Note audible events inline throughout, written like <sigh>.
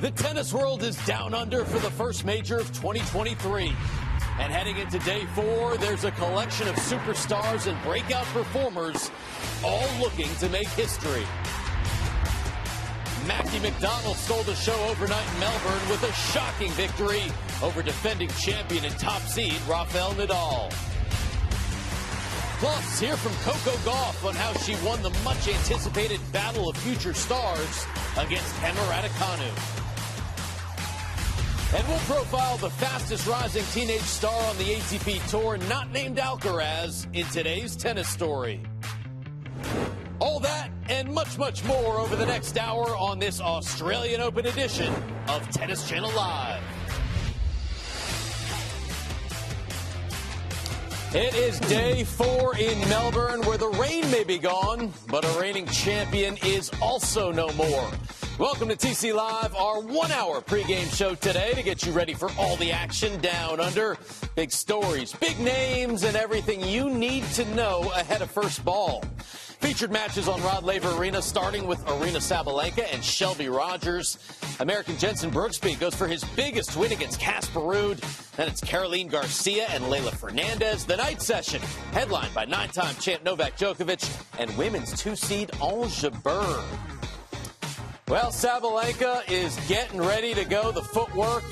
The tennis world is down under for the first major of 2023. And heading into day four, there's a collection of superstars and breakout performers all looking to make history. Mackie McDonald stole the show overnight in Melbourne with a shocking victory over defending champion and top seed Rafael Nadal. Plus, hear from Coco Gauff on how she won the much anticipated Battle of Future Stars against Emma Raducanu. And we'll profile the fastest rising teenage star on the ATP Tour, not named Alcaraz, in today's tennis story. All that and much, much more over the next hour on this Australian Open edition of Tennis Channel Live. It is day four in Melbourne where the rain may be gone, but a reigning champion is also no more. Welcome to TC Live, our one hour pregame show today to get you ready for all the action down under. Big stories, big names, and everything you need to know ahead of first ball. Featured matches on Rod Laver Arena, starting with Aryna Sabalenka and Shelby Rogers. American Jenson Brooksby goes for his biggest win against Casper Ruud. Then it's Caroline Garcia and Leylah Fernandez. The night session, headlined by nine-time champ Novak Djokovic and women's two-seed Ons Jabeur. Well, Sabalenka is getting ready to go. The footwork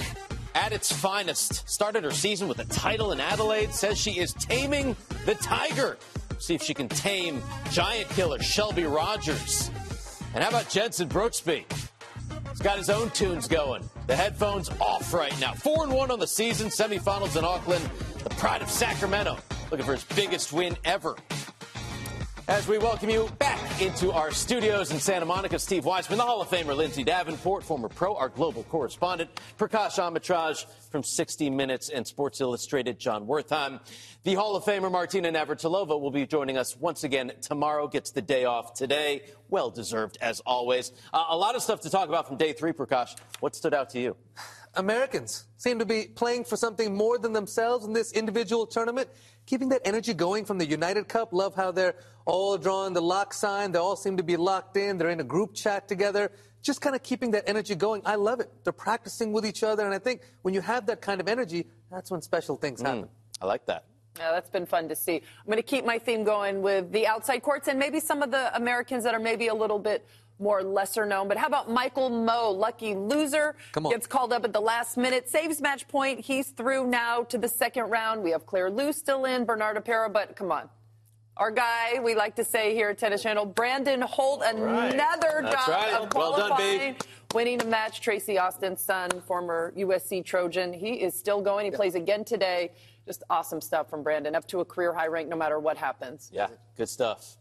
at its finest. Started her season with a title in Adelaide. Says she is taming the tiger. See if she can tame giant killer Shelby Rogers. And how about Jenson Brooksby? He's got his own tunes going. The headphones off right now. Four and one on the season. Semifinals in Auckland. The pride of Sacramento. Looking for his biggest win ever as we welcome you back into our studios in Santa Monica. Steve Weissman, the Hall of Famer Lindsay Davenport, former pro, our global correspondent, Prakash Amritraj from 60 Minutes and Sports Illustrated, John Wertheim. The Hall of Famer Martina Navratilova will be joining us once again tomorrow. Gets the day off today. Well deserved, as always. Uh, a lot of stuff to talk about from day three, Prakash. What stood out to you? Americans seem to be playing for something more than themselves in this individual tournament, keeping that energy going from the United Cup. Love how they're all drawing the lock sign. They all seem to be locked in. They're in a group chat together. Just kind of keeping that energy going. I love it. They're practicing with each other. And I think when you have that kind of energy, that's when special things happen. Mm, I like that. Yeah, that's been fun to see. I'm going to keep my theme going with the outside courts and maybe some of the Americans that are maybe a little bit more lesser known. But how about Michael Mmoh, lucky loser, gets called up at the last minute, saves match point. He's through now to the second round. We have Claire Liu still in, Bernarda Pera, but come on. Our guy, we like to say here at Tennis Channel, Brandon Holt, another right. job right. of qualifying. Well done, winning a match. Tracy Austin's son, former USC Trojan, he is still going. He yeah. plays again today. Just awesome stuff from Brandon, up to a career high rank no matter what happens. Yeah, good stuff.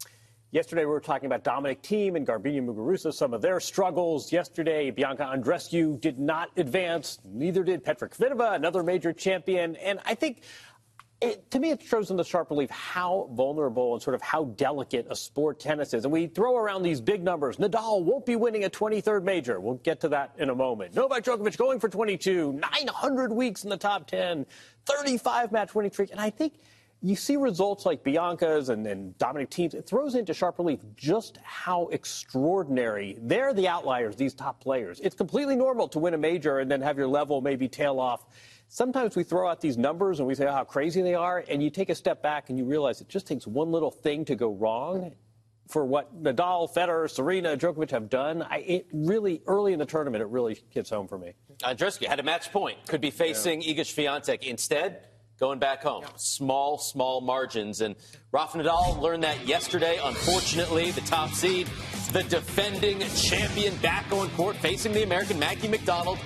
Yesterday, we were talking about Dominic Thiem and Garbiñe Muguruza, some of their struggles. Yesterday, Bianca Andreescu did not advance. Neither did Petra Kvitova, another major champion. And I think, it, to me, it shows in the sharp relief how vulnerable and sort of how delicate a sport tennis is. And we throw around these big numbers. Nadal won't be winning a 23rd major. We'll get to that in a moment. Novak Djokovic going for 22, 900 weeks in the top 10, 35 match winning streak. And I think – you see results like Bianca's and, and Dominic Thiem's, it throws into sharp relief just how extraordinary. They're the outliers, these top players. It's completely normal to win a major and then have your level maybe tail off. Sometimes we throw out these numbers and we say how crazy they are, and you take a step back and you realize it just takes one little thing to go wrong for what Nadal, Federer, Serena, Djokovic have done. I, it really, early in the tournament, it really hits home for me. Andreescu had a match point, could be facing yeah. Iga Swiatek. Instead, going back home. Small, small margins. And Rafa Nadal learned that yesterday. Unfortunately, the top seed, the defending champion back on court, facing the American Mackie McDonald.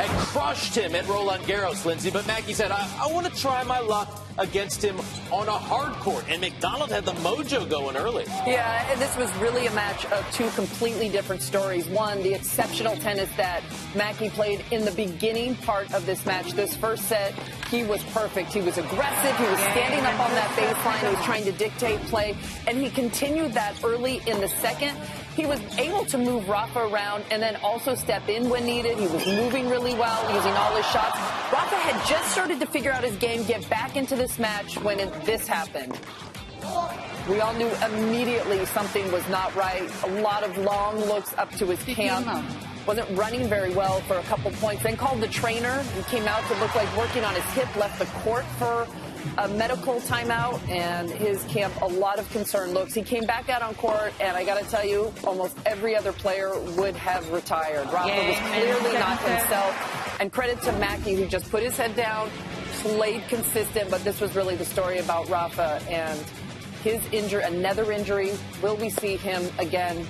Had crushed him at Roland Garros, Lindsay. But Mackie said, I, I want to try my luck against him on a hard court. And McDonald had the mojo going early. Yeah, and this was really a match of two completely different stories. One, the exceptional tennis that Mackie played in the beginning part of this match. This first set, he was perfect. He was aggressive. He was standing up on that baseline. He was trying to dictate play. And he continued that early in the second. He was able to move Rafa around and then also step in when needed. He was moving really well, using all his shots. Rafa had just started to figure out his game, get back into this match when it, this happened. We all knew immediately something was not right. A lot of long looks up to his camp. Wasn't running very well for a couple points. Then called the trainer. He came out to look like working on his hip, left the court for a medical timeout and his camp a lot of concern looks. He came back out on court, and I got to tell you, almost every other player would have retired. Rafa was clearly not himself. And credit to Mackie, who just put his head down, played consistent, but this was really the story about Rafa and his injury, another injury. Will we see him again?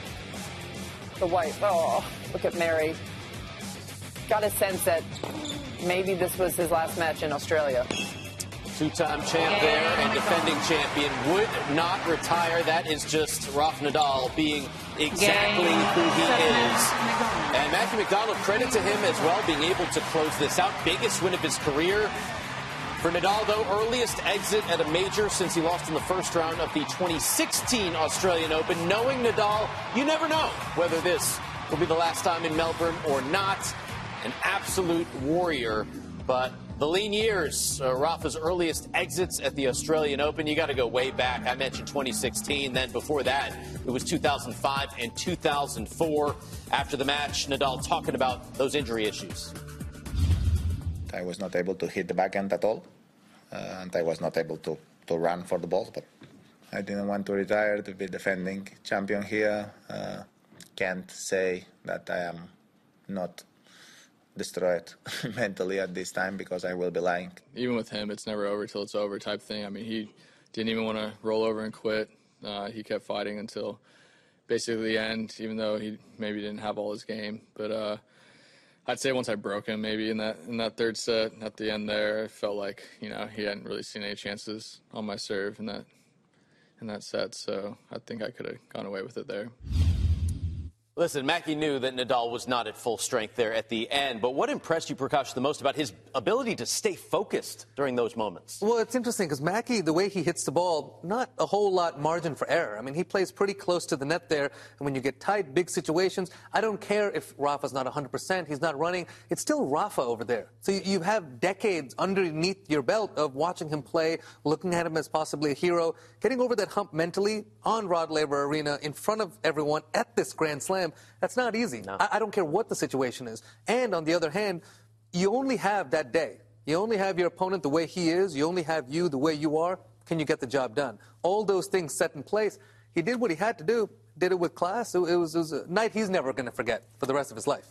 The wife, oh, look at Mary. Got a sense that maybe this was his last match in Australia. Two-time champ there and defending champion would not retire. That is just Rafa Nadal being exactly who he is. And Matthew McDonald, credit to him as well, being able to close this out. Biggest win of his career. For Nadal, though, earliest exit at a major since he lost in the first round of the 2016 Australian Open. Knowing Nadal, you never know whether this will be the last time in Melbourne or not. An absolute warrior, but the lean years, uh, Rafa's earliest exits at the Australian Open. You got to go way back. I mentioned 2016. Then before that, it was 2005 and 2004. After the match, Nadal talking about those injury issues. I was not able to hit the backhand at all, uh, and I was not able to, to run for the ball. But I didn't want to retire to be defending champion here. Uh, can't say that I am not destroyed <laughs> mentally at this time because I will be lying. Even with him, it's never over till it's over type thing. I mean, he didn't even want to roll over and quit. Uh, he kept fighting until basically the end, even though he maybe didn't have all his game. But uh, I'd say once I broke him, maybe in that in that third set at the end there, I felt like you know he hadn't really seen any chances on my serve in that in that set. So I think I could have gone away with it there. Listen, Mackie knew that Nadal was not at full strength there at the end, but what impressed you, Prakash, the most about his ability to stay focused during those moments? Well, it's interesting because Mackie, the way he hits the ball, not a whole lot margin for error. I mean, he plays pretty close to the net there, and when you get tight, big situations, I don't care if Rafa's not 100%, he's not running, it's still Rafa over there. So you have decades underneath your belt of watching him play, looking at him as possibly a hero, getting over that hump mentally on Rod Laver Arena in front of everyone at this Grand Slam that's not easy. No. I, I don't care what the situation is. And on the other hand, you only have that day. You only have your opponent the way he is. You only have you the way you are. Can you get the job done? All those things set in place. He did what he had to do, did it with class. It, it, was, it was, a night he's never going to forget for the rest of his life.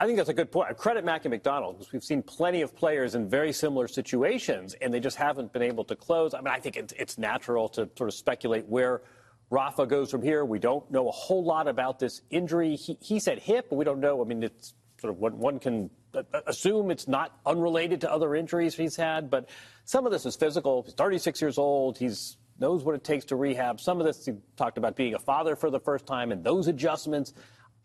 I think that's a good point. I credit Mackie McDonald because we've seen plenty of players in very similar situations, and they just haven't been able to close. I mean, I think it's, it's natural to sort of speculate where Rafa goes from here. We don't know a whole lot about this injury. He, he said hip, but we don't know. I mean, it's sort of what one can assume it's not unrelated to other injuries he's had, but some of this is physical. He's 36 years old. He's knows what it takes to rehab. Some of this he talked about being a father for the first time and those adjustments.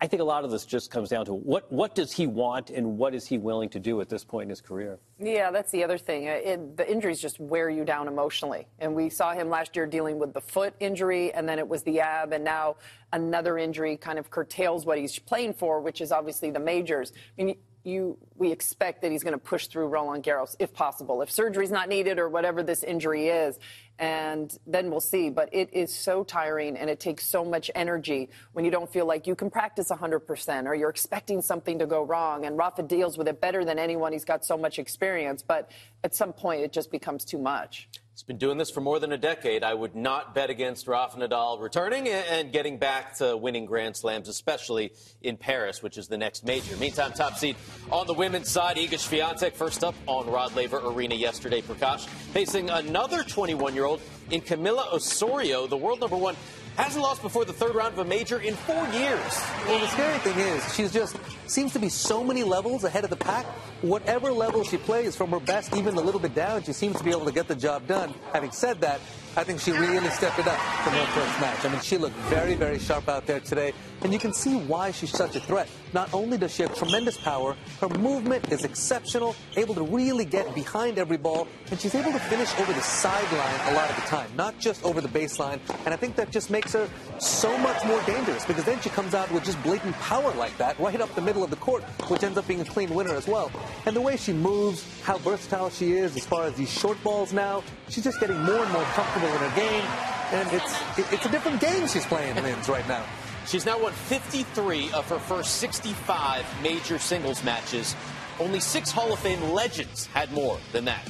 I think a lot of this just comes down to what what does he want and what is he willing to do at this point in his career. Yeah, that's the other thing. It, the injuries just wear you down emotionally, and we saw him last year dealing with the foot injury, and then it was the ab, and now another injury kind of curtails what he's playing for, which is obviously the majors. I mean, you we expect that he's going to push through Roland Garros if possible, if surgery's not needed or whatever this injury is, and then we'll see. But it is so tiring and it takes so much energy when you don't feel like you can practice 100% or you're expecting something to go wrong. And Rafa deals with it better than anyone. He's got so much experience, but at some point it just becomes too much. He's been doing this for more than a decade. I would not bet against Rafa Nadal returning and getting back to winning Grand Slams, especially in Paris, which is the next major. Meantime, top seed on the women's side, Iga Swiatek first up on Rod Laver Arena yesterday, Prakash, facing another 21-year-old in Camila Osorio, the world number one Hasn't lost before the third round of a major in four years. Well, the scary thing is, she's just seems to be so many levels ahead of the pack. Whatever level she plays, from her best even a little bit down, she seems to be able to get the job done. Having said that, I think she really stepped it up from her first match. I mean, she looked very, very sharp out there today, and you can see why she's such a threat. Not only does she have tremendous power, her movement is exceptional, able to really get behind every ball, and she's able to finish over the sideline a lot of the time, not just over the baseline. And I think that just makes her so much more dangerous because then she comes out with just blatant power like that, right up the middle of the court, which ends up being a clean winner as well. And the way she moves, how versatile she is as far as these short balls now, she's just getting more and more comfortable in her game. And it's it's a different game she's playing, Linz, right now. She's now won 53 of her first 65 major singles matches. Only six Hall of Fame legends had more than that.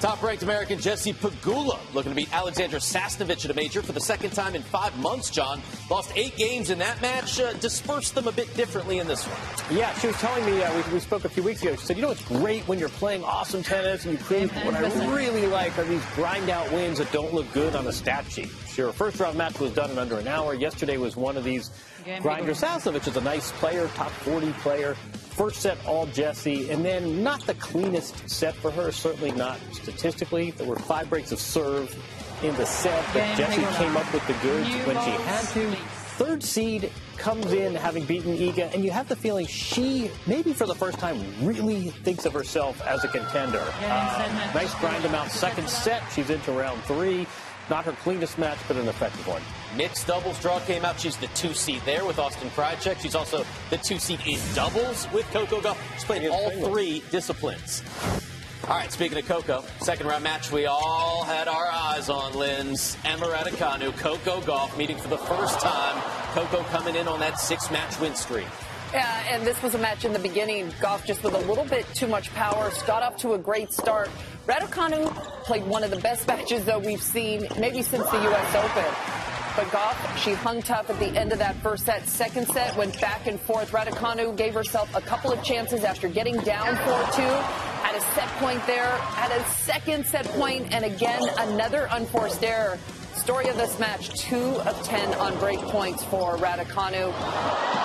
Top-ranked American Jessie Pegula looking to beat Alexandra Sasnovich at a major for the second time in five months, John. Lost eight games in that match, uh, dispersed them a bit differently in this one. Yeah, she was telling me, uh, we, we, spoke a few weeks ago, she said, you know, it's great when you're playing awesome tennis and you prove what I really like are these grind-out wins that don't look good on a stat sheet. Her first round match was done in under an hour. Yesterday was one of these grinders. Sasnovich is a nice player, top 40 player. First set, all Jessie, and then not the cleanest set for her, certainly not statistically. There were five breaks of serve in the set, but Jessie came up with the goods when she had to. Third seed comes in having beaten Iga, and you have the feeling she, maybe for the first time, really thinks of herself as a contender. Uh, nice grind amount. Second set, she's into round three. Not her cleanest match, but an effective one. Mixed doubles draw came out. She's the two seed there with Austin Krajicek. She's also the two seed in doubles with Coco Gauff. She's played all three disciplines. All right, speaking of Coco, second round match we all had our eyes on, Linz. Emma Raducanu, Coco Gauff meeting for the first time. Coco coming in on that six match win streak. Yeah, and this was a match in the beginning. Gauff just with a little bit too much power. Got off to a great start. Raducanu played one of the best matches that we've seen maybe since the U.S. Open. But Gauff, she hung tough at the end of that first set. Second set went back and forth. Raducanu gave herself a couple of chances after getting down 4-2. Had a set point there, had a second set point, and again, another unforced error. Story of this match, two of 10 on break points for Raducanu.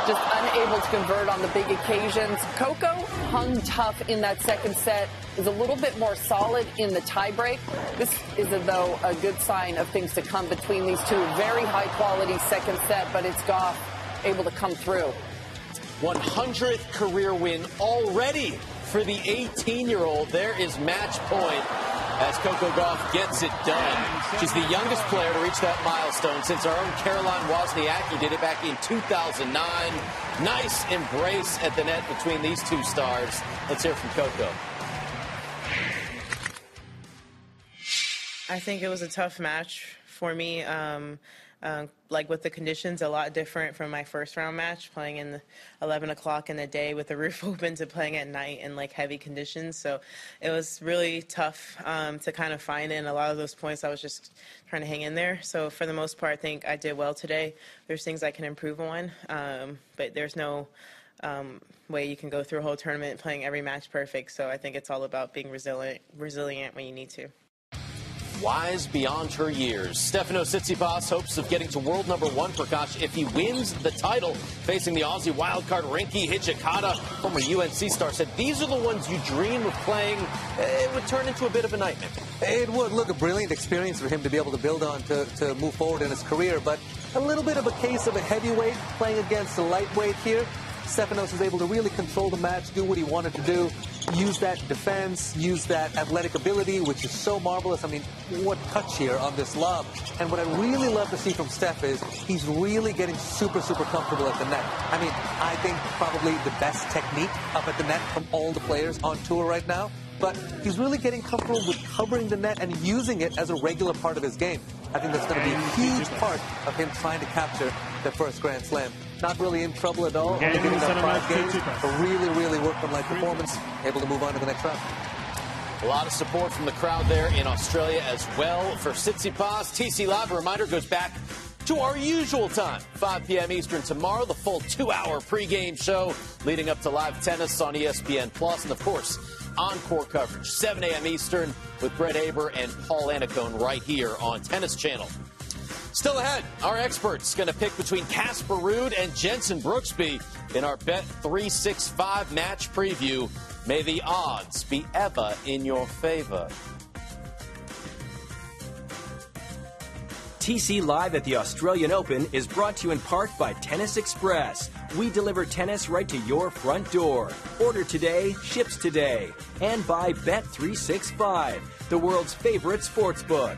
Just unable to convert on the big occasions. Coco hung tough in that second set, is a little bit more solid in the tiebreak. This is, though, a good sign of things to come between these two. Very high quality second set, but it's Gauff able to come through. 100th career win already for the 18 year old. There is match point as Coco Gauff gets it done. She's the youngest player to reach that milestone since our own Caroline Wozniacki did it back in 2009. Nice embrace at the net between these two stars. Let's hear from Coco. I think it was a tough match for me. Um, um, like with the conditions, a lot different from my first round match, playing in 11 o'clock in the day with the <laughs> roof open to playing at night in like heavy conditions. So it was really tough um, to kind of find in a lot of those points. I was just trying to hang in there. So for the most part, I think I did well today. There's things I can improve on, um, but there's no um, way you can go through a whole tournament playing every match perfect. So I think it's all about being resilient, resilient when you need to wise beyond her years. Stefanos Tsitsipas hopes of getting to world number one, for Prakash, if he wins the title, facing the Aussie wildcard Rinky Hijikata, former UNC star, said these are the ones you dream of playing. Eh, it would turn into a bit of a nightmare. It would. Look, a brilliant experience for him to be able to build on to, to move forward in his career, but a little bit of a case of a heavyweight playing against a lightweight here. Stefanos was able to really control the match, do what he wanted to do, use that defense, use that athletic ability, which is so marvelous. I mean, what touch here on this lob. And what I really love to see from Steph is he's really getting super, super comfortable at the net. I mean, I think probably the best technique up at the net from all the players on tour right now but he's really getting comfortable with covering the net and using it as a regular part of his game. I think that's going to be a huge part of him trying to capture the first Grand Slam. Not really in trouble at all. Only getting up five games. A really, really workmanlike performance. Able to move on to the next round. A lot of support from the crowd there in Australia as well for Tsitsipas. TC Live, a reminder, goes back to our usual time, 5 p.m. Eastern tomorrow, the full two-hour pregame show leading up to live tennis on ESPN Plus, and of course, encore coverage, 7 a.m. Eastern with Brett Haber and Paul Annacone right here on Tennis Channel. Still ahead, our experts going to pick between Casper Ruud and Jenson Brooksby in our Bet 365 match preview. May the odds be ever in your favor. TC Live at the Australian Open is brought to you in part by Tennis Express. We deliver tennis right to your front door. Order today, ships today. And by Bet365, the world's favorite sports book.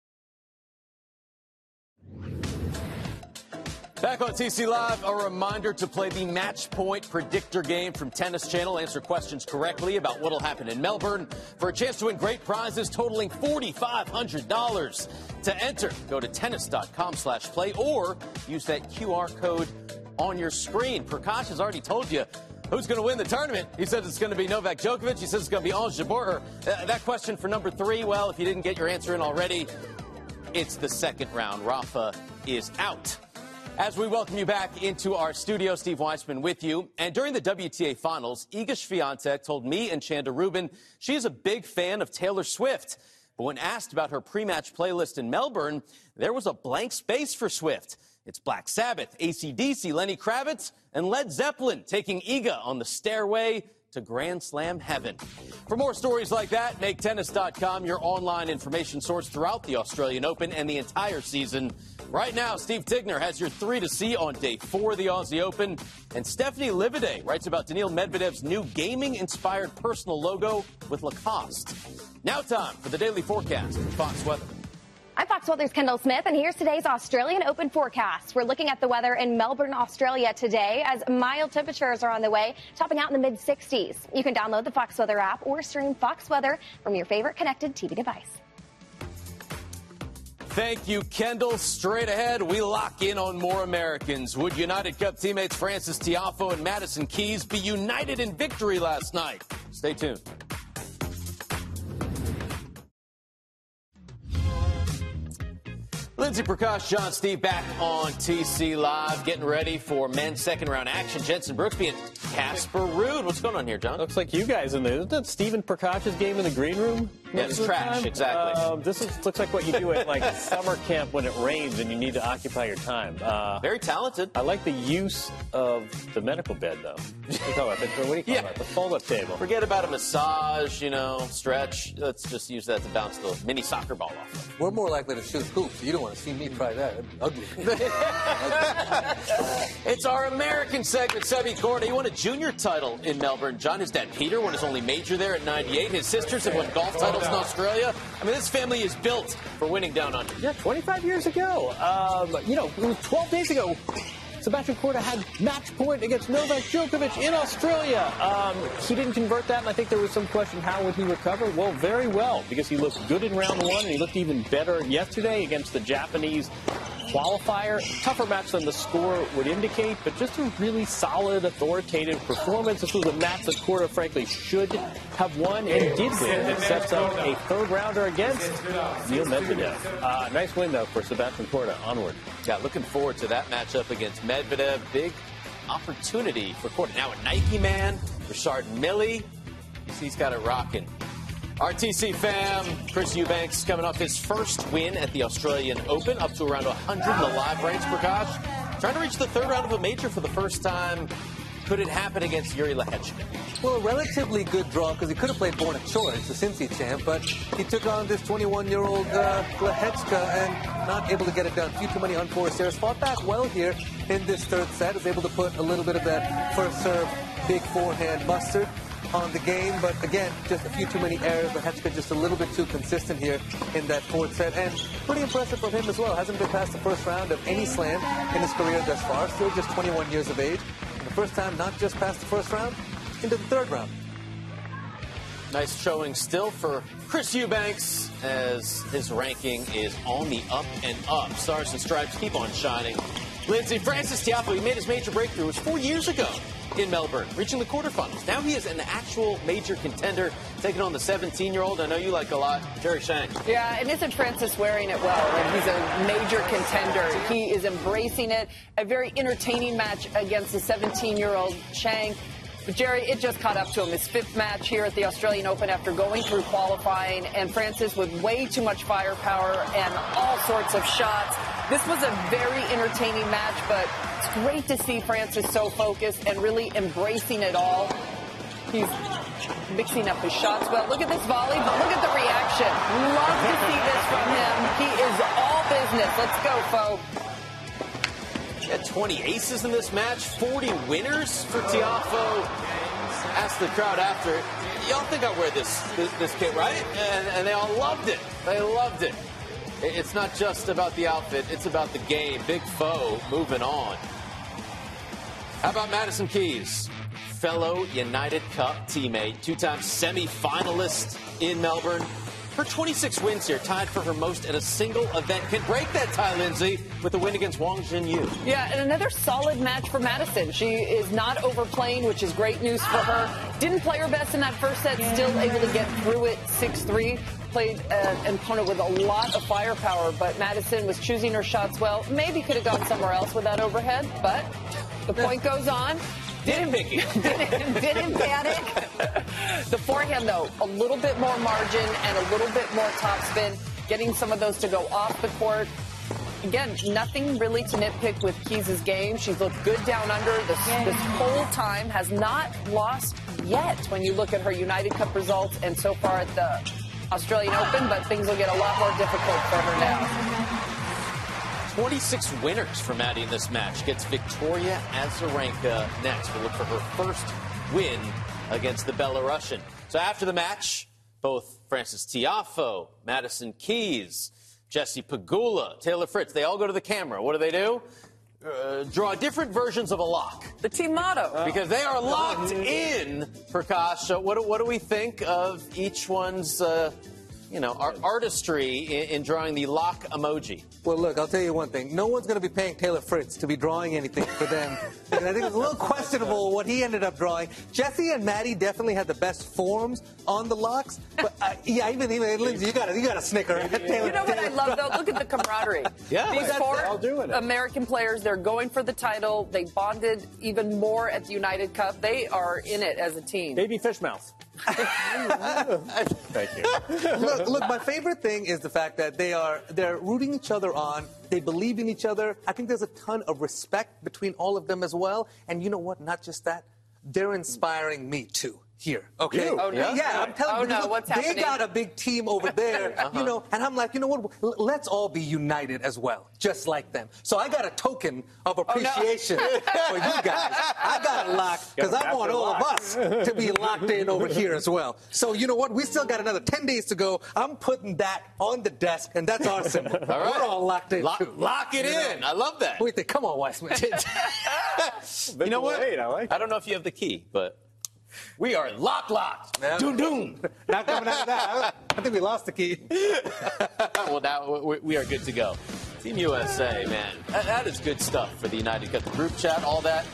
Back on TC Live, a reminder to play the Match Point Predictor game from Tennis Channel. Answer questions correctly about what'll happen in Melbourne for a chance to win great prizes totaling $4,500. To enter, go to tennis.com slash play or use that QR code on your screen. Prakash has already told you who's going to win the tournament. He says it's going to be Novak Djokovic. He says it's going to be Ons Jabeur. Uh, that question for number three, well, if you didn't get your answer in already, it's the second round. Rafa is out. As we welcome you back into our studio, Steve Weissman with you. And during the WTA finals, Iga Swiatek told me and Chanda Rubin she is a big fan of Taylor Swift. But when asked about her pre-match playlist in Melbourne, there was a blank space for Swift. It's Black Sabbath, ACDC, Lenny Kravitz, and Led Zeppelin taking Iga on the stairway to Grand Slam heaven. For more stories like that, make tennis.com your online information source throughout the Australian Open and the entire season. Right now, Steve Tignor has your three to see on day four of the Aussie Open. And Stephanie Livaudais writes about Daniil Medvedev's new gaming inspired personal logo with Lacoste. Now, time for the daily forecast from Fox Weather. I'm Fox Weather's Kendall Smith, and here's today's Australian Open forecast. We're looking at the weather in Melbourne, Australia today as mild temperatures are on the way, topping out in the mid 60s. You can download the Fox Weather app or stream Fox Weather from your favorite connected TV device. Thank you, Kendall. Straight ahead, we lock in on more Americans. Would United Cup teammates Frances Tiafoe and Madison Keys be united in victory last night? Stay tuned. Lindsay Prakash, John Steve back on TC Live, getting ready for men's second round action. Jenson Brooksby and Casper Ruud. What's going on here, John? Looks like you guys in there. Isn't that Stephen Prakash's game in the green room? Yeah, it's trash, time? exactly. Um, this is, looks like what you do at like <laughs> summer camp when it rains and you need to occupy your time. Uh, Very talented. I like the use of the medical bed, though. What do you call it? What do you call Yeah. it? The fold-up table. Forget about a massage, you know, stretch. Let's just use that to bounce the mini soccer ball off of. We're more likely to shoot hoops. You don't want to see me try that. Ugly. <laughs> It's our American segment. Sebi Korda, he won a junior title in Melbourne. John, his dad Peter won his only major there at 98. His sisters have won golf titles in Australia. I mean, this family is built for winning down under. Yeah, 25 years ago. Um, you know, it was 12 days ago. Sebastian Korda had match point against Novak Djokovic in Australia. Um, he didn't convert that, and I think there was some question how would he recover? Well, very well, because he looked good in round one, and he looked even better yesterday against the Japanese qualifier. Tougher match than the score would indicate, but just a really solid, authoritative performance. This was a match that Korda, frankly, should have won and did win. It sets up a third rounder against Neil Medvedev. Uh, nice win, though, for Sebastian Korda. Onward. Yeah, looking forward to that matchup against Medvedev. Big opportunity for Korda. Now a Nike man, Richard Mille. He's got it rocking. RTC fam, Chris Eubanks coming off his first win at the Australian Open, up to around 100 in the live ranks, Prakash. Trying to reach the third round of a major for the first time. Could it happen against Jiri Lehecka? Well, a relatively good draw because he could have played Borna Coric, the Cincy champ, but he took on this 21-year-old uh, and not able to get it done. few too many unforced errors. Fought back well here in this third set. Was able to put a little bit of that first serve, big forehand mustard on the game, but again, just a few too many errors. Lehecka just a little bit too consistent here in that fourth set, and pretty impressive from him as well. Hasn't been past the first round of any slam in his career thus far. Still just 21 years of age. And the first time not just past the first round, into the third round. Nice showing still for Chris Eubanks as his ranking is on the up and up. Stars and stripes keep on shining. Lindsay Frances Tiafoe, he made his major breakthrough. It was four years ago in Melbourne, reaching the quarterfinals. Now he is an actual major contender, taking on the 17-year-old I know you like a lot, Jerry Shang. Yeah, and isn't Frances wearing it well? And he's a major contender. He is embracing it. A very entertaining match against the 17-year-old Shang. But Jerry, it just caught up to him. His fifth match here at the Australian Open after going through qualifying, and Frances with way too much firepower and all sorts of shots. This was a very entertaining match, but it's great to see Frances so focused and really embracing it all. He's mixing up his shots well. Look at this volley, but look at the reaction. Love to see this from him. He is all business. Let's go. He had 20 aces in this match, 40 winners for Tiafoe. Asked the crowd after, y'all think I wear this this, this kit, right? And, and they all loved it. They loved it. It's not just about the outfit, it's about the game. Big foe moving on. How about Madison Keys? Fellow United Cup teammate, two time semi-finalist in Melbourne. Her 26 wins here, tied for her most in a single event, can break that tie, Lindsay, with a win against Wang Xinyu. Yeah, and another solid match for Madison. She is not overplaying, which is great news for her. Didn't play her best in that first set, still able to get through it 6-3 played an opponent with a lot of firepower, but Madison was choosing her shots well. Maybe could have gone somewhere else with that overhead, but the point goes on. Didn't pick it. <laughs> didn't, didn't panic. the forehand, though, a little bit more margin and a little bit more topspin, getting some of those to go off the court. Again, nothing really to nitpick with Keys' game. She's looked good down under this, this whole time, has not lost yet when you look at her United Cup results and so far at the Australian Open, but things will get a lot more difficult for her now. 26 winners for Maddie in this match. Gets Victoria Azarenka next. We'll look for her first win against the Belarusian. So after the match, both Frances Tiafoe, Madison Keys, Jesse Pegula, Taylor Fritz, they all go to the camera. What do they do? Uh, draw different versions of a lock. The team motto. Because they are locked <laughs> in, Prakash. So what do, what do we think of each one's, uh, you know, our artistry in, in, drawing the lock emoji? Well, look, I'll tell you one thing. No one's going to be paying Taylor Fritz to be drawing anything for them. <laughs> and I think it's a little questionable what he ended up drawing. Jesse and Maddie definitely had the best forms on the locks. But uh, <laughs> yeah, even, even Lindsay, you got you got to snicker. Taylor, you know what I love though? Look at the camaraderie. <laughs> yeah, these four it. American players, they're going for the title. They bonded even more at the United Cup. They are in it as a team. Baby fish mouth. Thank you. <laughs> Look, look, my favorite thing is the fact that they are they're rooting each other on. They believe in each other. I think there's a ton of respect between all of them as well. And you know what? Not just that, they're inspiring me too here. Okay. Oh, no. Yeah, I'm telling oh, you. No. What's they happening? got a big team over <laughs> there, uh-huh. you know, and I'm like, you know what? Let's all be united as well, just like them. So I got a token of appreciation oh, no. <laughs> for you guys. I got a lock because I want all lock. of us to be locked in over here as well. So you know what? We still got another 10 days to go. I'm putting that on the desk, and that's our symbol. <laughs> all right. We're all locked in. Lock, too. lock it you in. Know? I love that. Wait, come on, Weissman. you know what? I, like I don't know if you have the key, but we are lock locked. Yeah. Doom doom. <laughs> Not coming out of that. I think we lost the key. <laughs> well, now we are good to go. Team USA, man, that, is good stuff for the United Cup. The group chat, all that.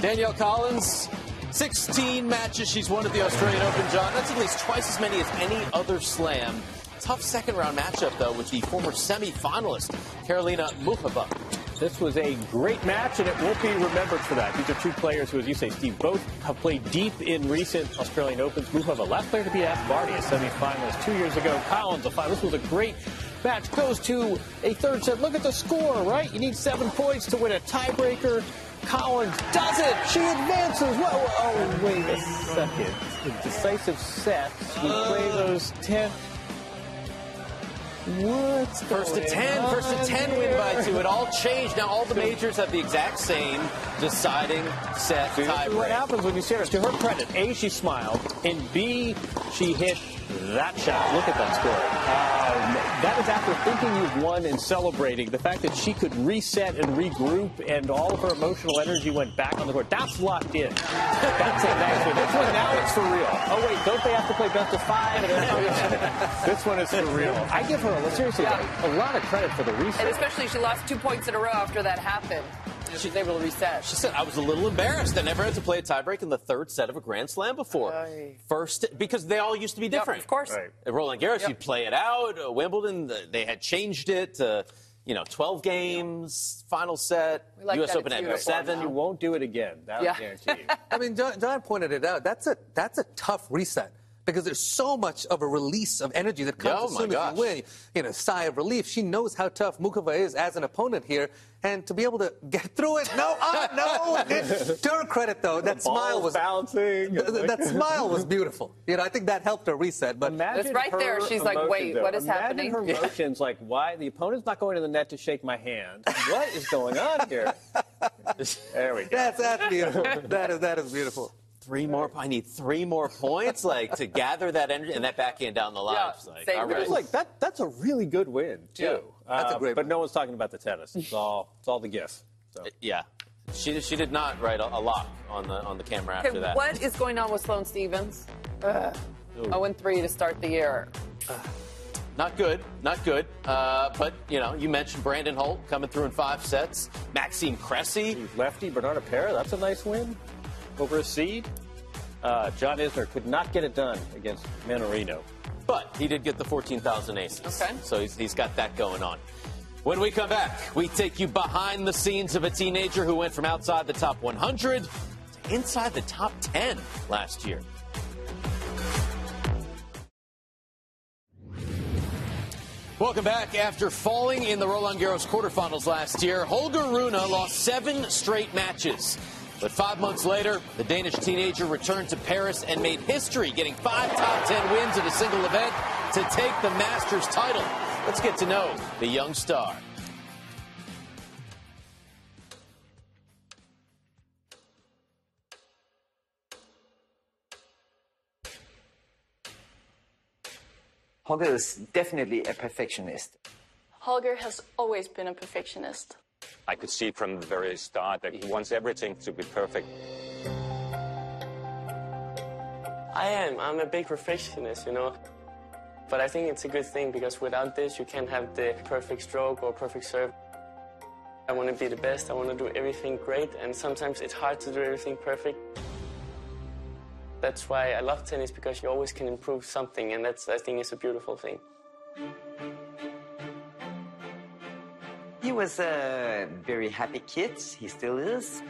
Danielle Collins, 16 matches she's won at the Australian Open, John. That's at least twice as many as any other slam. Tough second round matchup, though, with the former semi finalist, Karolina Muchova. This was a great match, and it won't be remembered for that. These are two players who, as you say, Steve, both have played deep in recent Australian Opens. Muchova, last player to beat Barty, a semifinalist two years ago. Collins, a final. This was a great match. Goes to a third set. Look at the score, right? You need seven points to win a tiebreaker. Collins does it. She advances. Whoa, oh, wait a second. The decisive sets. We uh. play those ten. What's first to ten, first to ten win by two. It all changed. Now all the majors have the exact same deciding set tie What happens when you see her? To her credit, A, she smiled, and B, she hit that shot. Look at that score. Um, that is after thinking you've won and celebrating. The fact that she could reset and regroup and all of her emotional energy went back on the court. That's locked in. <laughs> That's a nice one. This one now it's for real. Oh wait, don't they have to play best of five? <laughs> this one is for real. I give her seriously yeah. a lot of credit for the reset. And especially she lost two points in a row after that happened she was able to reset. She said, I was a little embarrassed. I never had to play a tiebreak in the third set of a Grand Slam before. Aye. First, because they all used to be different. Yep, of course. Right. At Roland Garros, yep. you'd play it out. Uh, Wimbledon, they had changed it to, you know, 12 games, final set. Like U.S. Open at seven. You won't do it again. That yeah. guarantee you. <laughs> I mean, John, John pointed it out. That's a, that's a tough reset because there's so much of a release of energy that comes oh as soon as you win. You know, sigh of relief. She knows how tough Muchova is as an opponent here, and to be able to get through it, no, uh, no. <laughs> It, to her credit, though, that smile was bouncing. <laughs> Th- that smile was beautiful. You know, I think that helped her reset. But it's right there. She's like, wait, though. what is Imagine happening? her <laughs> emotions, like, why the opponent's not going to the net to shake my hand? What is going on here? there we go. That's, that's beautiful. that is that is beautiful three more. I need three more points, like to gather that energy and that backhand down the line. Yeah, like, all right. like that. That's a really good win too. Yeah, that's uh, a great. But win. no one's talking about the tennis. It's all. It's all the gifts. So. Yeah. She, she did not write a, a lot on the on the camera okay, after that. What is going on with Sloane Stevens? Uh, 0 3 to start the year. Uh, not good, not good. Uh, but you know, you mentioned Brandon Holt coming through in five sets. Maxime Cressy, lefty Bernarda Pera. That's a nice win over a seed. Uh, John Isner could not get it done against Mannarino. But he did get the 14,000 aces. Okay. So he's, he's got that going on. When we come back, we take you behind the scenes of a teenager who went from outside the top 100 to inside the top 10 last year. Welcome back. After falling in the Roland Garros quarterfinals last year, Holger Rune lost seven straight matches. But five months later, the Danish teenager returned to Paris and made history, getting five top ten wins in a single event to take the Masters title. Let's get to know the young star. Holger is definitely a perfectionist. Holger has always been a perfectionist. I could see from the very start that he wants everything to be perfect. I am. I'm a big perfectionist, you know. But I think it's a good thing because without this, you can't have the perfect stroke or perfect serve. I want to be the best. I want to do everything great. And sometimes it's hard to do everything perfect. That's why I love tennis because you always can improve something. And that's, I think, is a beautiful thing. He was a very happy kid. He still is.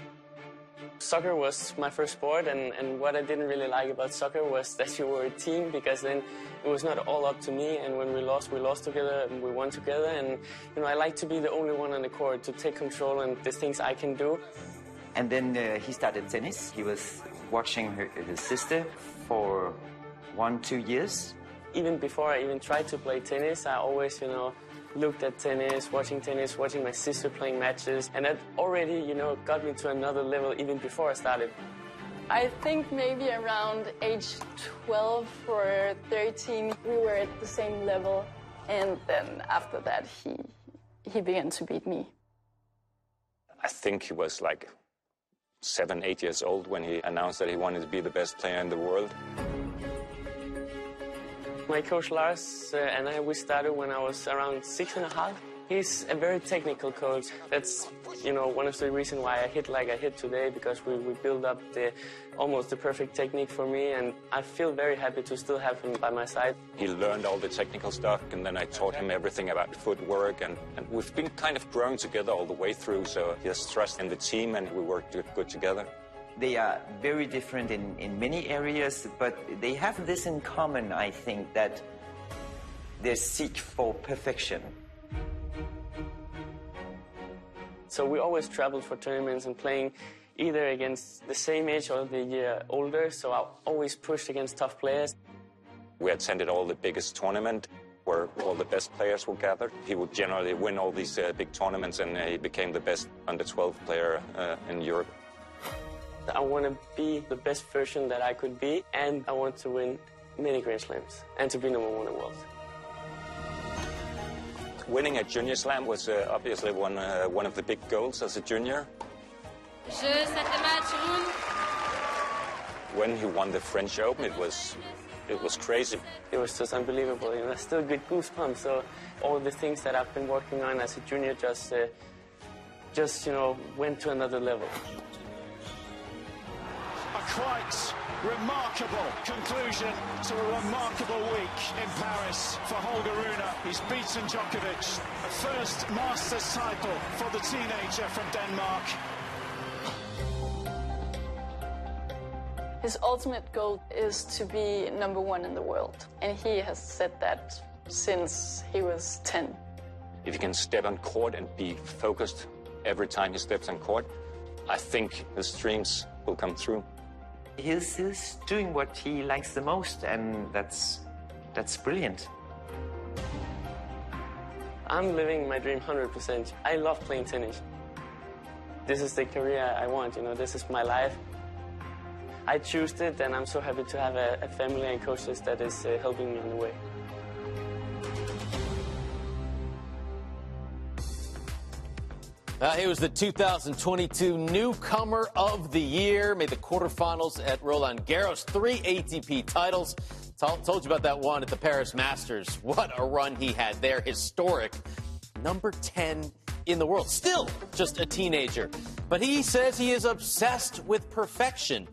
Soccer was my first sport, and, and what I didn't really like about soccer was that you were a team because then it was not all up to me. And when we lost, we lost together and we won together. And you know, I like to be the only one on the court to take control and the things I can do. And then uh, he started tennis. He was watching her, his sister for one, two years. Even before I even tried to play tennis, I always, you know, looked at tennis, watching tennis, watching my sister playing matches, and that already, you know, got me to another level even before I started. I think maybe around age 12 or 13, we were at the same level, and then after that, he he began to beat me. I think he was like seven, eight years old when he announced that he wanted to be the best player in the world. My coach Lars uh, and I, we started when I was around six and a half. He's a very technical coach. That's, you know, one of the reasons why I hit like I hit today because we, we built up the almost the perfect technique for me and I feel very happy to still have him by my side. He learned all the technical stuff and then I taught him everything about footwork and, and we've been kind of growing together all the way through so he has trust in the team and we work good together. They are very different in, in many areas, but they have this in common, I think, that they seek for perfection. So we always traveled for tournaments and playing either against the same age or the year older, so I always pushed against tough players. We attended all the biggest tournament where all the best players were gathered. He would generally win all these uh, big tournaments and uh, he became the best under 12 player uh, in Europe. I want to be the best version that I could be, and I want to win many Grand Slams and to be number one in the world. Winning a junior slam was uh, obviously one, uh, one of the big goals as a junior. When he won the French Open, it was it was crazy. It was just unbelievable. You know, I still get goosebumps. So all the things that I've been working on as a junior just, uh, just you know, went to another level. A quite remarkable conclusion to a remarkable week in Paris for Holger Rune. He's beaten Djokovic, a first Masters title for the teenager from Denmark. His ultimate goal is to be number one in the world, and he has said that since he was 10. If he can step on court and be focused every time he steps on court, I think his dreams will come through. He's, he's doing what he likes the most, and that's that's brilliant. I'm living my dream 100%. I love playing tennis. This is the career I want, you know, this is my life. I choose it, and I'm so happy to have a, a family and coaches that is uh, helping me in the way. Uh, he was the 2022 newcomer of the year. Made the quarterfinals at Roland Garros. Three ATP titles. Told, told you about that one at the Paris Masters. What a run he had there. Historic. Number 10 in the world. Still just a teenager. But he says he is obsessed with perfection.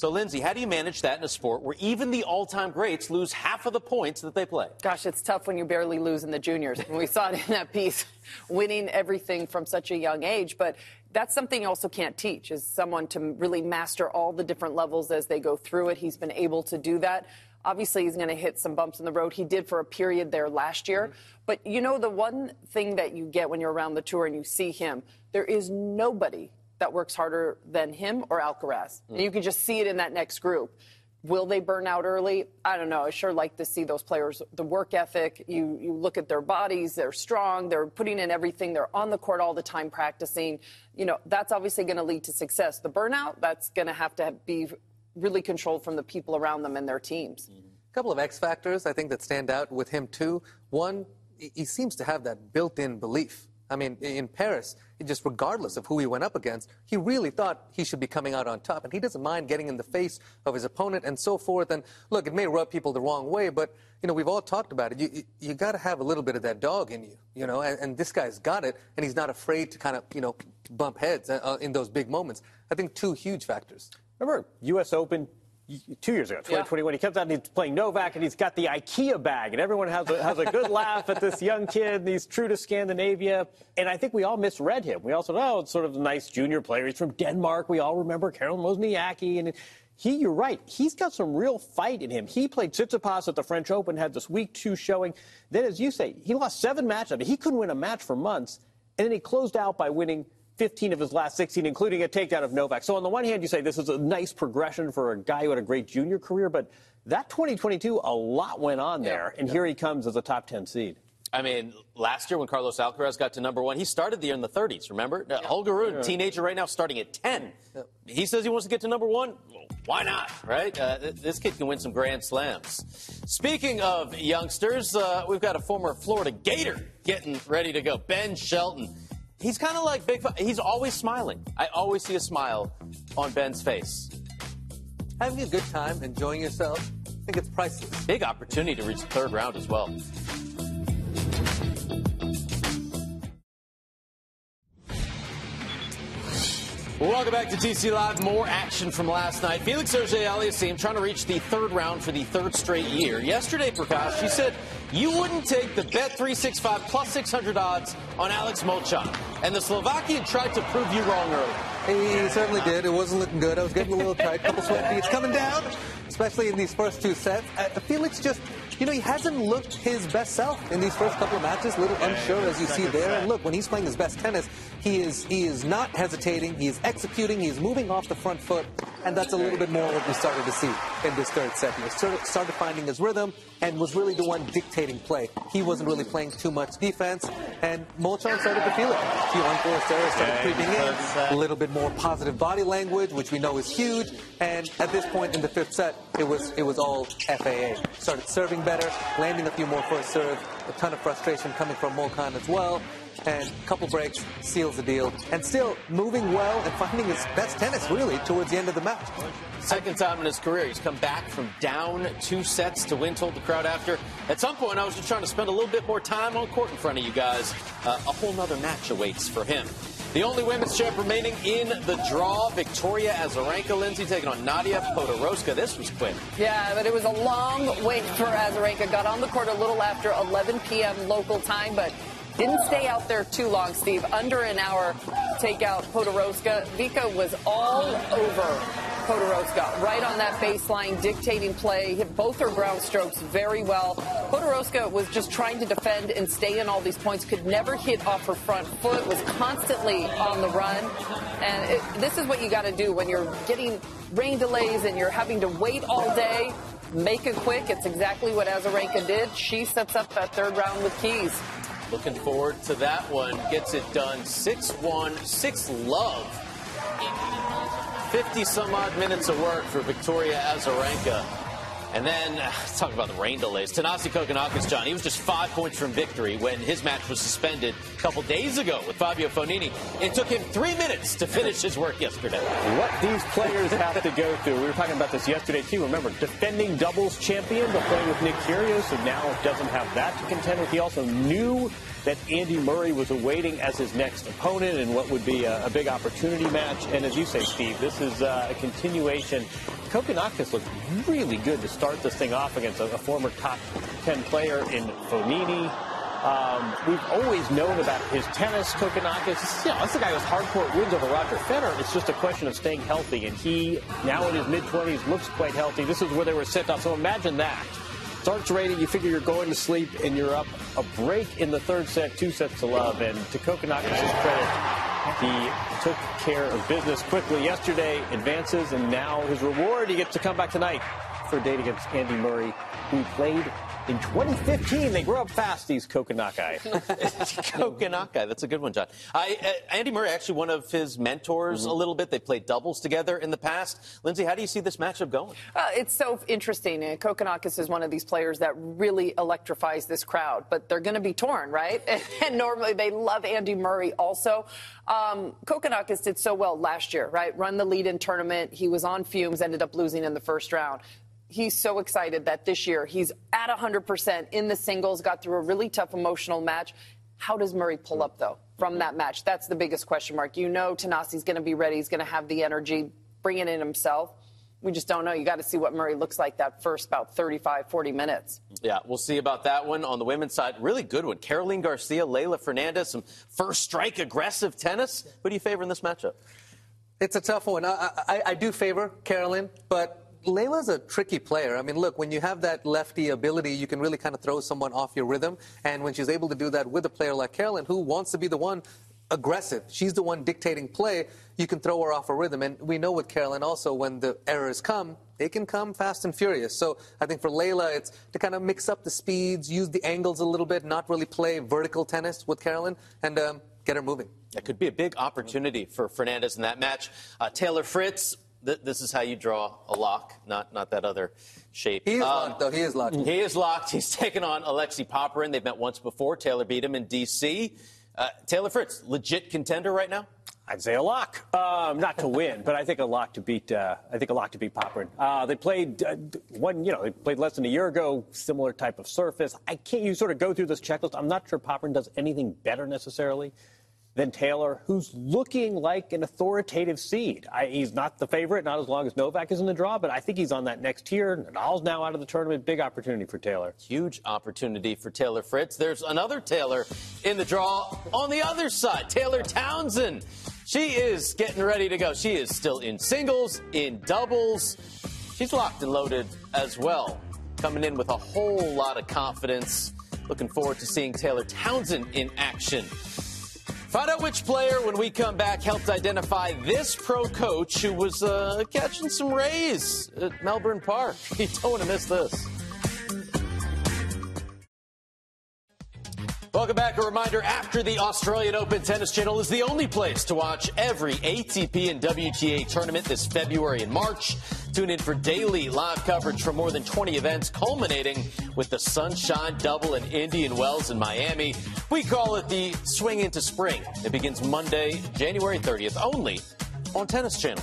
So, Lindsay, how do you manage that in a sport where even the all time greats lose half of the points that they play? Gosh, it's tough when you barely lose in the juniors. And we saw it in that piece, winning everything from such a young age. But that's something you also can't teach, is someone to really master all the different levels as they go through it. He's been able to do that. Obviously, he's going to hit some bumps in the road. He did for a period there last year. Mm-hmm. But you know, the one thing that you get when you're around the tour and you see him, there is nobody that works harder than him or Alcaraz. Mm. And you can just see it in that next group. Will they burn out early? I don't know. I sure like to see those players. The work ethic, you, you look at their bodies, they're strong, they're putting in everything, they're on the court all the time practicing. You know, that's obviously going to lead to success. The burnout, that's going to have to be really controlled from the people around them and their teams. Mm-hmm. A couple of X factors I think that stand out with him too. One, he seems to have that built-in belief I mean, in Paris, just regardless of who he went up against, he really thought he should be coming out on top. And he doesn't mind getting in the face of his opponent and so forth. And look, it may rub people the wrong way, but, you know, we've all talked about it. You, you, you got to have a little bit of that dog in you, you know, and, and, this guy's got it, and he's not afraid to kind of, you know, bump heads uh, in those big moments. I think two huge factors. Remember, U.S. Open two years ago, 2021. Yeah. He comes out and he's playing Novak, and he's got the IKEA bag, and everyone has a, has a good laugh at this young kid. And he's true to Scandinavia, and I think we all misread him. We also know oh, it's sort of a nice junior player. He's from Denmark. We all remember Carol Wozniacki, and he, you're right, he's got some real fight in him. He played Tsitsipas at the French Open, had this week two showing. Then, as you say, he lost seven matches. I mean, he couldn't win a match for months, and then he closed out by winning 15 of his last 16, including a takedown of Novak. So on the one hand, you say this is a nice progression for a guy who had a great junior career, but that 2022, a lot went on there, yeah, and yeah. here he comes as a top 10 seed. I mean, last year when Carlos Alcaraz got to number one, he started the year in the 30s, remember? Yeah. Holger Rune, teenager right now, starting at 10. Yeah. He says he wants to get to number one. Well, why not, right? Uh, this kid can win some Grand Slams. Speaking of youngsters, uh, we've got a former Florida Gator getting ready to go, Ben Shelton. He's kind of like Big. He's always smiling. I always see a smile on Ben's face. Having a good time, enjoying yourself. I think it's priceless. Big opportunity to reach the third round as well. Welcome back to TC Live. More action from last night. Felix Auger-Aliassime trying to reach the third round for the third straight year. Yesterday, Prakash, she said you wouldn't take the Bet 365 plus 600 odds on Alex Molcan. And the Slovakian tried to prove you wrong early. He certainly did. It wasn't looking good. I was getting a little tight. Couple sweat beats coming down, especially in these first two sets. Uh, Felix just you know, he hasn't looked his best self in these first couple of matches. A little unsure, as you see there. And look, when he's playing his best tennis, he is he is not hesitating. He is executing. He is moving off the front foot, and that's a little bit more what we started to see. in this third set. He started, started finding his rhythm and was really the one dictating play. He wasn't really playing too much defense, and Molcan started to feel it. A few unforced errors started yeah, creeping in, a little bit more positive body language, which we know is huge. And at this point in the fifth set, it was it was all FAA. Started serving better, landing a few more first serve, a ton of frustration coming from Molcan as well and a couple breaks seals the deal. And still moving well and finding his best tennis, really, towards the end of the match. Second time in his career, he's come back from down two sets to win, told the crowd after. At some point, I was just trying to spend a little bit more time on court in front of you guys. Uh, a whole nother match awaits for him. The only women's champ remaining in the draw, Victoria Azarenka Lindsay taking on Nadia Podoroska. This was quick. Yeah, but it was a long wait for Azarenka. Got on the court a little after 11 p.m. local time, but didn't stay out there too long, Steve. Under an hour take out Podoroska. Vika was all over Podoroska, right on that baseline, dictating play, hit both her ground strokes very well. Podoroska was just trying to defend and stay in all these points, could never hit off her front foot, was constantly on the run. And it, this is what you got to do when you're getting rain delays and you're having to wait all day. Make it quick. It's exactly what Azarenka did. She sets up that third round with keys. Looking forward to that one. Gets it done 6 1, 6 love. 50 some odd minutes of work for Victoria Azarenka. And then, uh, let's talk about the rain delays. Thanasi Kokkinakis, John, he was just five points from victory when his match was suspended a couple days ago with Fabio Fognini. It took him three minutes to finish his work yesterday. What these players have to go through. We were talking about this yesterday, too. Remember, defending doubles champion, but playing with Nick Kyrgios, so now doesn't have that to contend with. He also knew that Andy Murray was awaiting as his next opponent and what would be a, a big opportunity match. And as you say, Steve, this is uh, a continuation. Kokkinakis looked really good to start this thing off against a, a former top 10 player in Fognini. Um, we've always known about his tennis, Kokkinakis. You know, that's the guy with hardcore wins over Roger Federer. It's just a question of staying healthy, and he, now in his mid-20s, looks quite healthy. This is where they were sent off, so imagine that. Starts raining, you figure you're going to sleep, and you're up a break in the third set, two sets to love. And to Kokkinakis' credit, he took care of business quickly yesterday, advances, and now his reward, he gets to come back tonight for a date against Andy Murray, who played in 2015, they grow up fast, these Kokkinakis. Kokkinakis, <laughs> that's a good one, John. I, uh, Andy Murray, actually one of his mentors mm-hmm. a little bit. They played doubles together in the past. Lindsay, how do you see this matchup going? Uh, it's so interesting. Uh, Kokkinakis is one of these players that really electrifies this crowd, but they're going to be torn, right? <laughs> and normally they love Andy Murray also. Um, Kokkinakis did so well last year, right? Run the lead in tournament. He was on fumes, ended up losing in the first round he's so excited that this year he's at 100% in the singles, got through a really tough emotional match. How does Murray pull up, though, from that match? That's the biggest question mark. You know Thanasi's going to be ready. He's going to have the energy, bring it in himself. We just don't know. You got to see what Murray looks like that first about 35, 40 minutes. Yeah, we'll see about that one. On the women's side, really good one. Caroline Garcia, Leylah Fernandez, some first strike aggressive tennis. Who do you favor in this matchup? It's a tough one. I, I, I do favor Caroline, but Leylah's a tricky player. I mean, look, when you have that lefty ability, you can really kind of throw someone off your rhythm. And when she's able to do that with a player like Caroline, who wants to be the one aggressive, she's the one dictating play, you can throw her off her rhythm. And we know with Caroline also, when the errors come, they can come fast and furious. So I think for Leylah, it's to kind of mix up the speeds, use the angles a little bit, not really play vertical tennis with Caroline, and um, get her moving. That could be a big opportunity for Fernandez in that match. Uh, Taylor Fritz, th- this is how you draw a lock, not not that other shape. He is um, locked, though. He is locked. He is locked. <laughs> He's taken on Alexei Popyrin. They've met once before. Taylor beat him in D.C. Uh, Taylor Fritz, legit contender right now. I'd say a lock, um, not to win, but I think a lock to beat. Uh, I think a lock to beat Popyrin. Uh, they played uh, one, you know, they played less than a year ago. Similar type of surface. I can't. You sort of go through this checklist. I'm not sure Popyrin does anything better necessarily than Taylor, who's looking like an authoritative seed. I, he's not the favorite, not as long as Novak is in the draw, but I think he's on that next tier. Nadal's now out of the tournament. Big opportunity for Taylor. Huge opportunity for Taylor Fritz. There's another Taylor in the draw on the other side, Taylor Townsend. She is getting ready to go. She is still in singles, in doubles. She's locked and loaded as well, coming in with a whole lot of confidence. Looking forward to seeing Taylor Townsend in action. Find out which player, when we come back, helped identify this pro coach who was uh, catching some rays at Melbourne Park. <laughs> You don't want to miss this. Welcome back. A reminder after the Australian Open Tennis Channel is the only place to watch every ATP and WTA tournament this February and March. Tune in for daily live coverage from more than 20 events, culminating with the Sunshine Double in Indian Wells in Miami. We call it the Swing into Spring. It begins Monday, January 30th, only on Tennis Channel.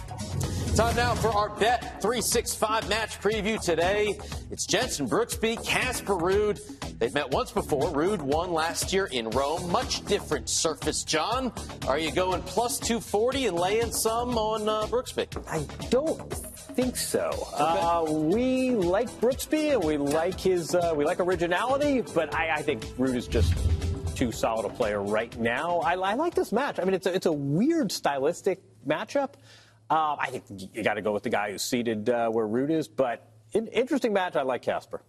Time now for our Bet 365 match preview today. It's Jenson Brooksby, Casper Ruud. They've met once before. Ruud won last year in Rome. Much different surface, John. Are you going plus 240 and laying some on uh, Brooksby? I don't think so. Okay. Uh, we like Brooksby and we like his uh, we like originality, but I, I think Ruud is just too solid a player right now. I, I like this match. I mean, it's a, it's a weird stylistic matchup. Um, I think you got to go with the guy who's seated uh, where Ruud is, but in, interesting match. I like Casper.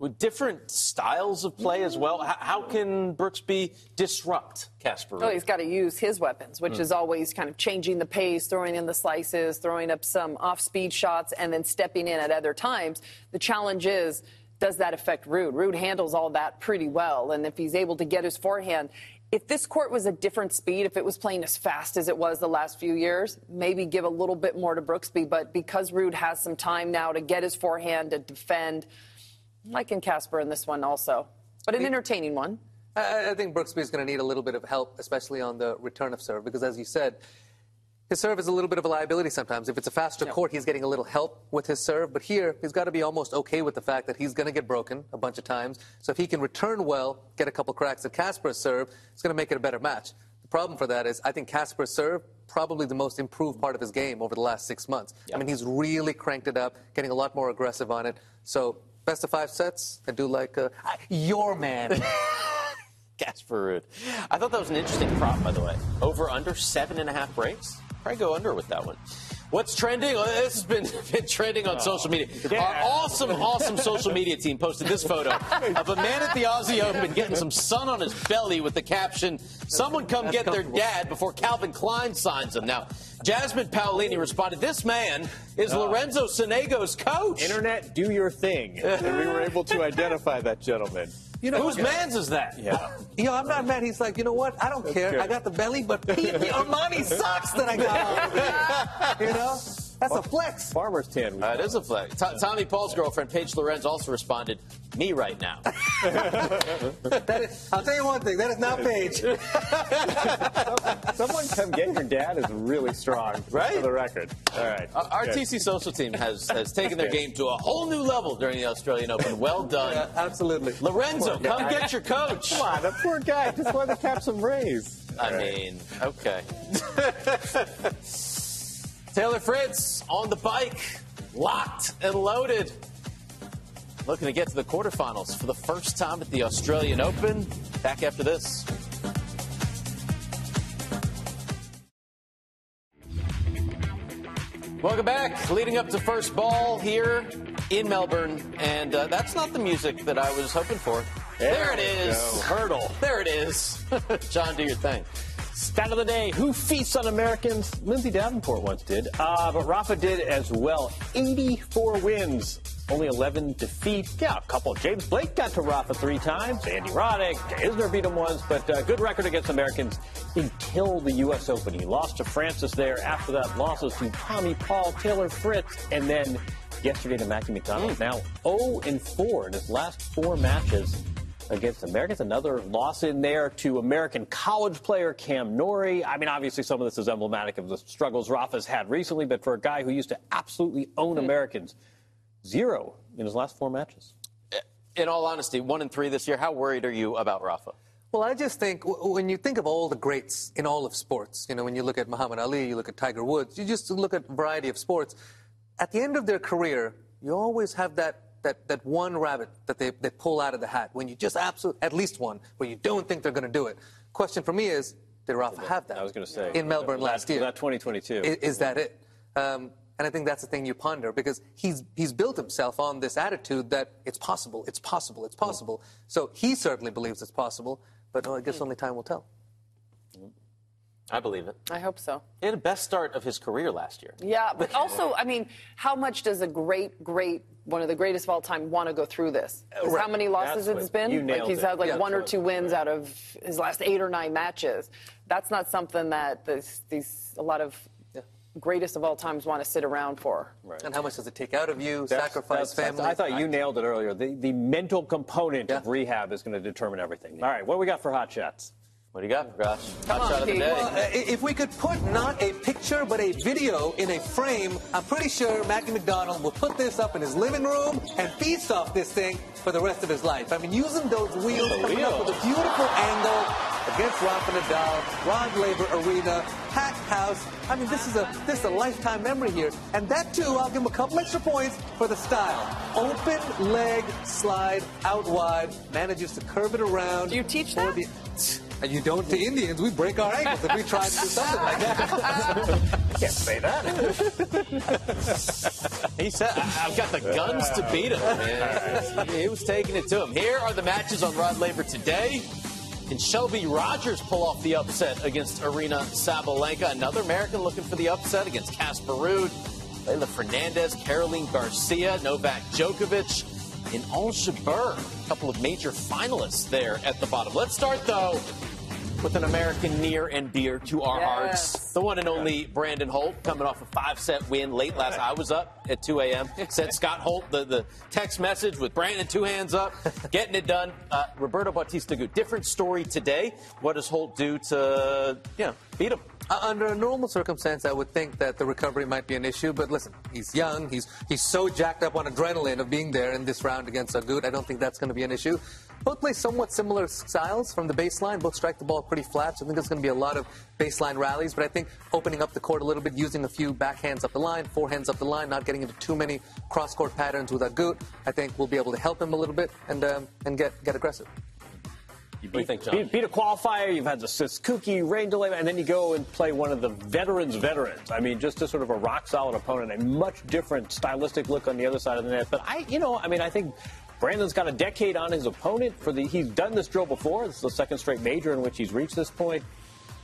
With different styles of play as well, how, how can Brooksby disrupt Casper? Well, he's got to use his weapons, which mm. is always kind of changing the pace, throwing in the slices, throwing up some off-speed shots, and then stepping in at other times. The challenge is does that affect Ruud? Ruud handles all that pretty well, and if he's able to get his forehand, if this court was a different speed, if it was playing as fast as it was the last few years, maybe give a little bit more to Brooksby. But because Ruud has some time now to get his forehand to defend, like in Casper in this one also, but an entertaining one. I, I think Brooksby is going to need a little bit of help, especially on the return of serve, because as you said, his serve is a little bit of a liability sometimes. If it's a faster court, he's getting a little help with his serve. But here, he's got to be almost okay with the fact that he's going to get broken a bunch of times. So if he can return well, get a couple cracks at Casper's serve, it's going to make it a better match. The problem for that is I think Casper's serve probably the most improved part of his game over the last six months. I mean, he's really cranked it up, getting a lot more aggressive on it. So best of five sets. I do like uh, your man. <laughs> Casper Ruud. I thought that was an interesting prop, by the way. Over under seven and a half breaks. Probably go under with that one. What's trending? Oh, this has been, <laughs> been trending on oh, social media. Oh, yeah. Our awesome, awesome social media team posted this photo of a man at the Aussie Open getting some sun on his belly with the caption, Someone come get their dad before Calvin Klein signs him. Now, Jasmine Paolini responded, This man is oh. Lorenzo Sonego's coach. Internet, do your thing. and we were able to identify that gentleman. You know, whose man's is that? Yeah. <laughs> you know, I'm not mad. He's like, you know what? I don't That's care. Good. I got the belly, but the Armani socks that I got. <laughs> you know? That's a flex. Farmer's tan. Uh, it is a flex. T- Tommy Paul's girlfriend, Paige Lorenz, also responded, me right now. <laughs> is, I'll tell you one thing. That is not Paige. <laughs> Someone come get your dad is really strong. Right? For the record. All right. Uh, our Good. TC Social team has, has taken their game to a whole new level during the Australian Open. Well <laughs> done. Yeah, absolutely. Lorenzo, come get your coach. Come on, the poor guy just wanted to catch some rays. I right. mean, okay. Taylor Fritz on the bike, locked and loaded. Looking to get to the quarterfinals for the first time at the Australian Open. Back after this. Welcome back. Leading up to first ball here in Melbourne. And uh, that's not the music that I was hoping for. There, there it is. Go. Hurdle. There it is. <laughs> John, do your thing. Stat of the day Who feasts on Americans? Lindsay Davenport once did, uh, but Rafa did as well. 84 wins, only 11 defeats. Yeah, a couple. James Blake got to Rafa three times. Andy Roddick, Isner beat him once, but uh, good record against Americans until the U.S. Open. He lost to Frances there. After that, losses to Tommy Paul, Taylor Fritz, and then yesterday to Mackie McDonald. Mm. Now 0 and 4 in his last four matches against Americans. Another loss in there to American college player Cam Norrie. I mean, obviously, some of this is emblematic of the struggles Rafa's had recently, but for a guy who used to absolutely own mm-hmm. Americans, zero in his last four matches. In all honesty, one and three this year. How worried are you about Rafa? Well, I just think when you think of all the greats in all of sports, you know, when you look at Muhammad Ali, you look at Tiger Woods, you just look at a variety of sports. At the end of their career, you always have that that, that one rabbit that they, they pull out of the hat when you just absolutely, at least one, where you don't think they're going to do it. Question for me is, did Rafa have that? I was going to say. In Melbourne last year. that 2022. Is, is that it? Um, and I think that's the thing you ponder because he's, he's built himself on this attitude that it's possible, it's possible, it's possible. So he certainly believes it's possible, but oh, I guess only time will tell. I believe it. I hope so. He had the best start of his career last year. Yeah, but also, I mean, how much does a great, great, one of the greatest of all time want to go through this? 'Cause How many losses That's it's what- you been? Like he's it. had like Yeah. one or two wins out of his last eight or nine matches. That's not something that this, these a lot of greatest of all times want to sit around for. Right. And how much does it take out of you? That's- sacrifice that's- family. I thought you nailed it earlier. The, the mental component of rehab is going to determine everything. All right, what do we got for hot shots? What do you got, Gosh? Come Hot on, shot of the day. Well, uh, if we could put not a picture but a video in a frame, I'm pretty sure Mackie McDonald will put this up in his living room and feast off this thing for the rest of his life. I mean, using those wheels, The coming up with a beautiful angle against Rafa Nadal, Rod Laver Arena, packed house. I mean, this is a this is a lifetime memory here, and that too, I'll give him a couple extra points for the style. Open leg slide out wide, manages to curve it around. Do you teach that? And you don't to Indians. We break our ankles if we try to do something like that. <laughs> Can't say that. He said, "I- I've got the guns to beat him. Man. He was taking it to him. Here are the matches on Rod Laver today. Can Shelby Rogers pull off the upset against Aryna Sabalenka? Another American looking for the upset against Casper Ruud. Leylah Fernandez, Caroline Garcia, Novak Djokovic, and Ons Jabeur. A couple of major finalists there at the bottom. Let's start, though, with an American near and dear to our Yes. hearts. The one and only Brandon Holt coming off a five set win late last I was up at 2 a.m. Sent <laughs> Scott Holt the, the text message with Brandon two hands up, <laughs> getting it done. Uh, Roberto Bautista Agut, different story today. What does Holt do to, you know, beat him? Uh, under a normal circumstance, I would think that the recovery might be an issue. But listen, he's young. He's he's so jacked up on adrenaline of being there in this round against Agut. I don't think that's going to be an issue. Both play somewhat similar styles from the baseline. Both strike the ball pretty flat. So I think there's going to be a lot of baseline rallies. But I think opening up the court a little bit, using a few backhands up the line, forehands up the line, not getting into too many cross-court patterns with Agut, I think we'll be able to help him a little bit and um, and get get aggressive. What do you think, Beat, beat a qualifier, you've had the Suzuki rain delay, and then you go and play one of the veterans' veterans. I mean, just a sort of a rock solid opponent, a much different stylistic look on the other side of the net. But I, you know, I mean, I think Brandon's got a decade on his opponent. For the, he's done this drill before. This is the second straight major in which he's reached this point.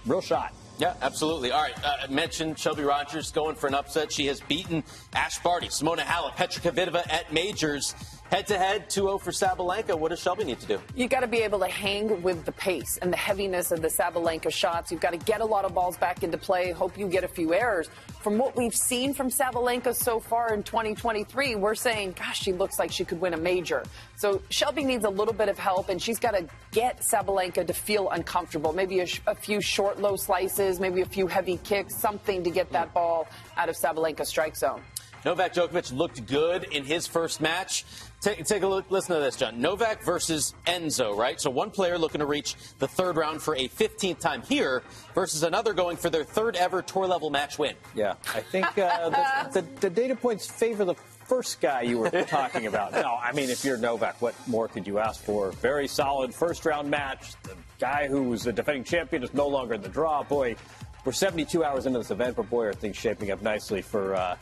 Real shot. Yeah, absolutely. All right, uh, I mentioned Shelby Rogers going for an upset. She has beaten Ash Barty, Simona Halep, Petra Kvitova at majors. Head to head, 2-0 for Sabalenka. What does Shelby need to do? You've got to be able to hang with the pace and the heaviness of the Sabalenka shots. You've got to get a lot of balls back into play. Hope you get a few errors. From what we've seen from Sabalenka so far in 2023, we're saying, gosh, she looks like she could win a major. So Shelby needs a little bit of help, and she's got to get Sabalenka to feel uncomfortable. Maybe a, sh- a few short, low slices, maybe a few heavy kicks, something to get that ball out of Sabalenka's strike zone. Novak Djokovic looked good in his first match. Take, take a look. Listen to this, John. Novak versus Enzo, right? So one player looking to reach the third round for a 15th time here versus another going for their third ever tour level match win. Yeah, I think uh, <laughs> the, the, the data points favor the first guy you were talking about. No, I mean, if you're Novak, what more could you ask for? Very solid first round match. The guy who was the defending champion is no longer in the draw. Boy, we're 72 hours into this event, but boy, are things shaping up nicely for uh,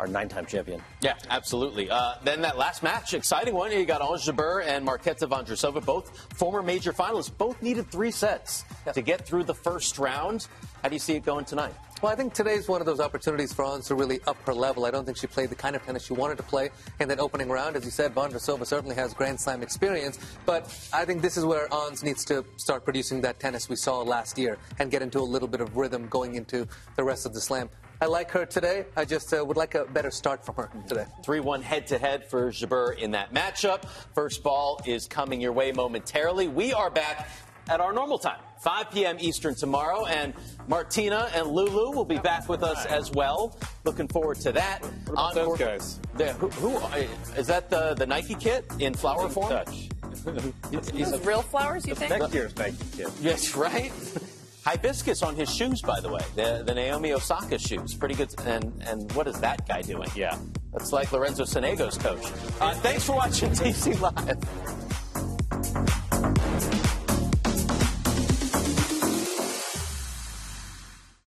our nine time champion. Yeah, absolutely. Uh, then that last match, exciting one. You got Ons Jabeur and Marketa Vondrousova, both former major finalists. Both needed three sets to get through the first round. How do you see it going tonight? Well, I think today's one of those opportunities for Ons to really up her level. I don't think she played the kind of tennis she wanted to play in that opening round. As you said, Vondrousova certainly has Grand Slam experience, but I think this is where Ons needs to start producing that tennis we saw last year and get into a little bit of rhythm going into the rest of the slam. I like her today. I just uh, would like a better start from her today. 3 1 head to head for Jabeur in that matchup. First ball is coming your way momentarily. We are back at our normal time, 5 p.m. Eastern tomorrow, and Martina and Lulu will be back with us as well. Looking forward to that. What about those guys? The, who, who uh, that? The the Nike kit in flower form? Touch. <laughs> These real flowers, you think? Next year's Nike kit. Yes, right. <laughs> Hibiscus on his shoes, by the way. The, the Naomi Osaka shoes. Pretty good. And and what is that guy doing? Yeah. That's like Lorenzo Sonego's coach. Uh, thanks for watching TC Live.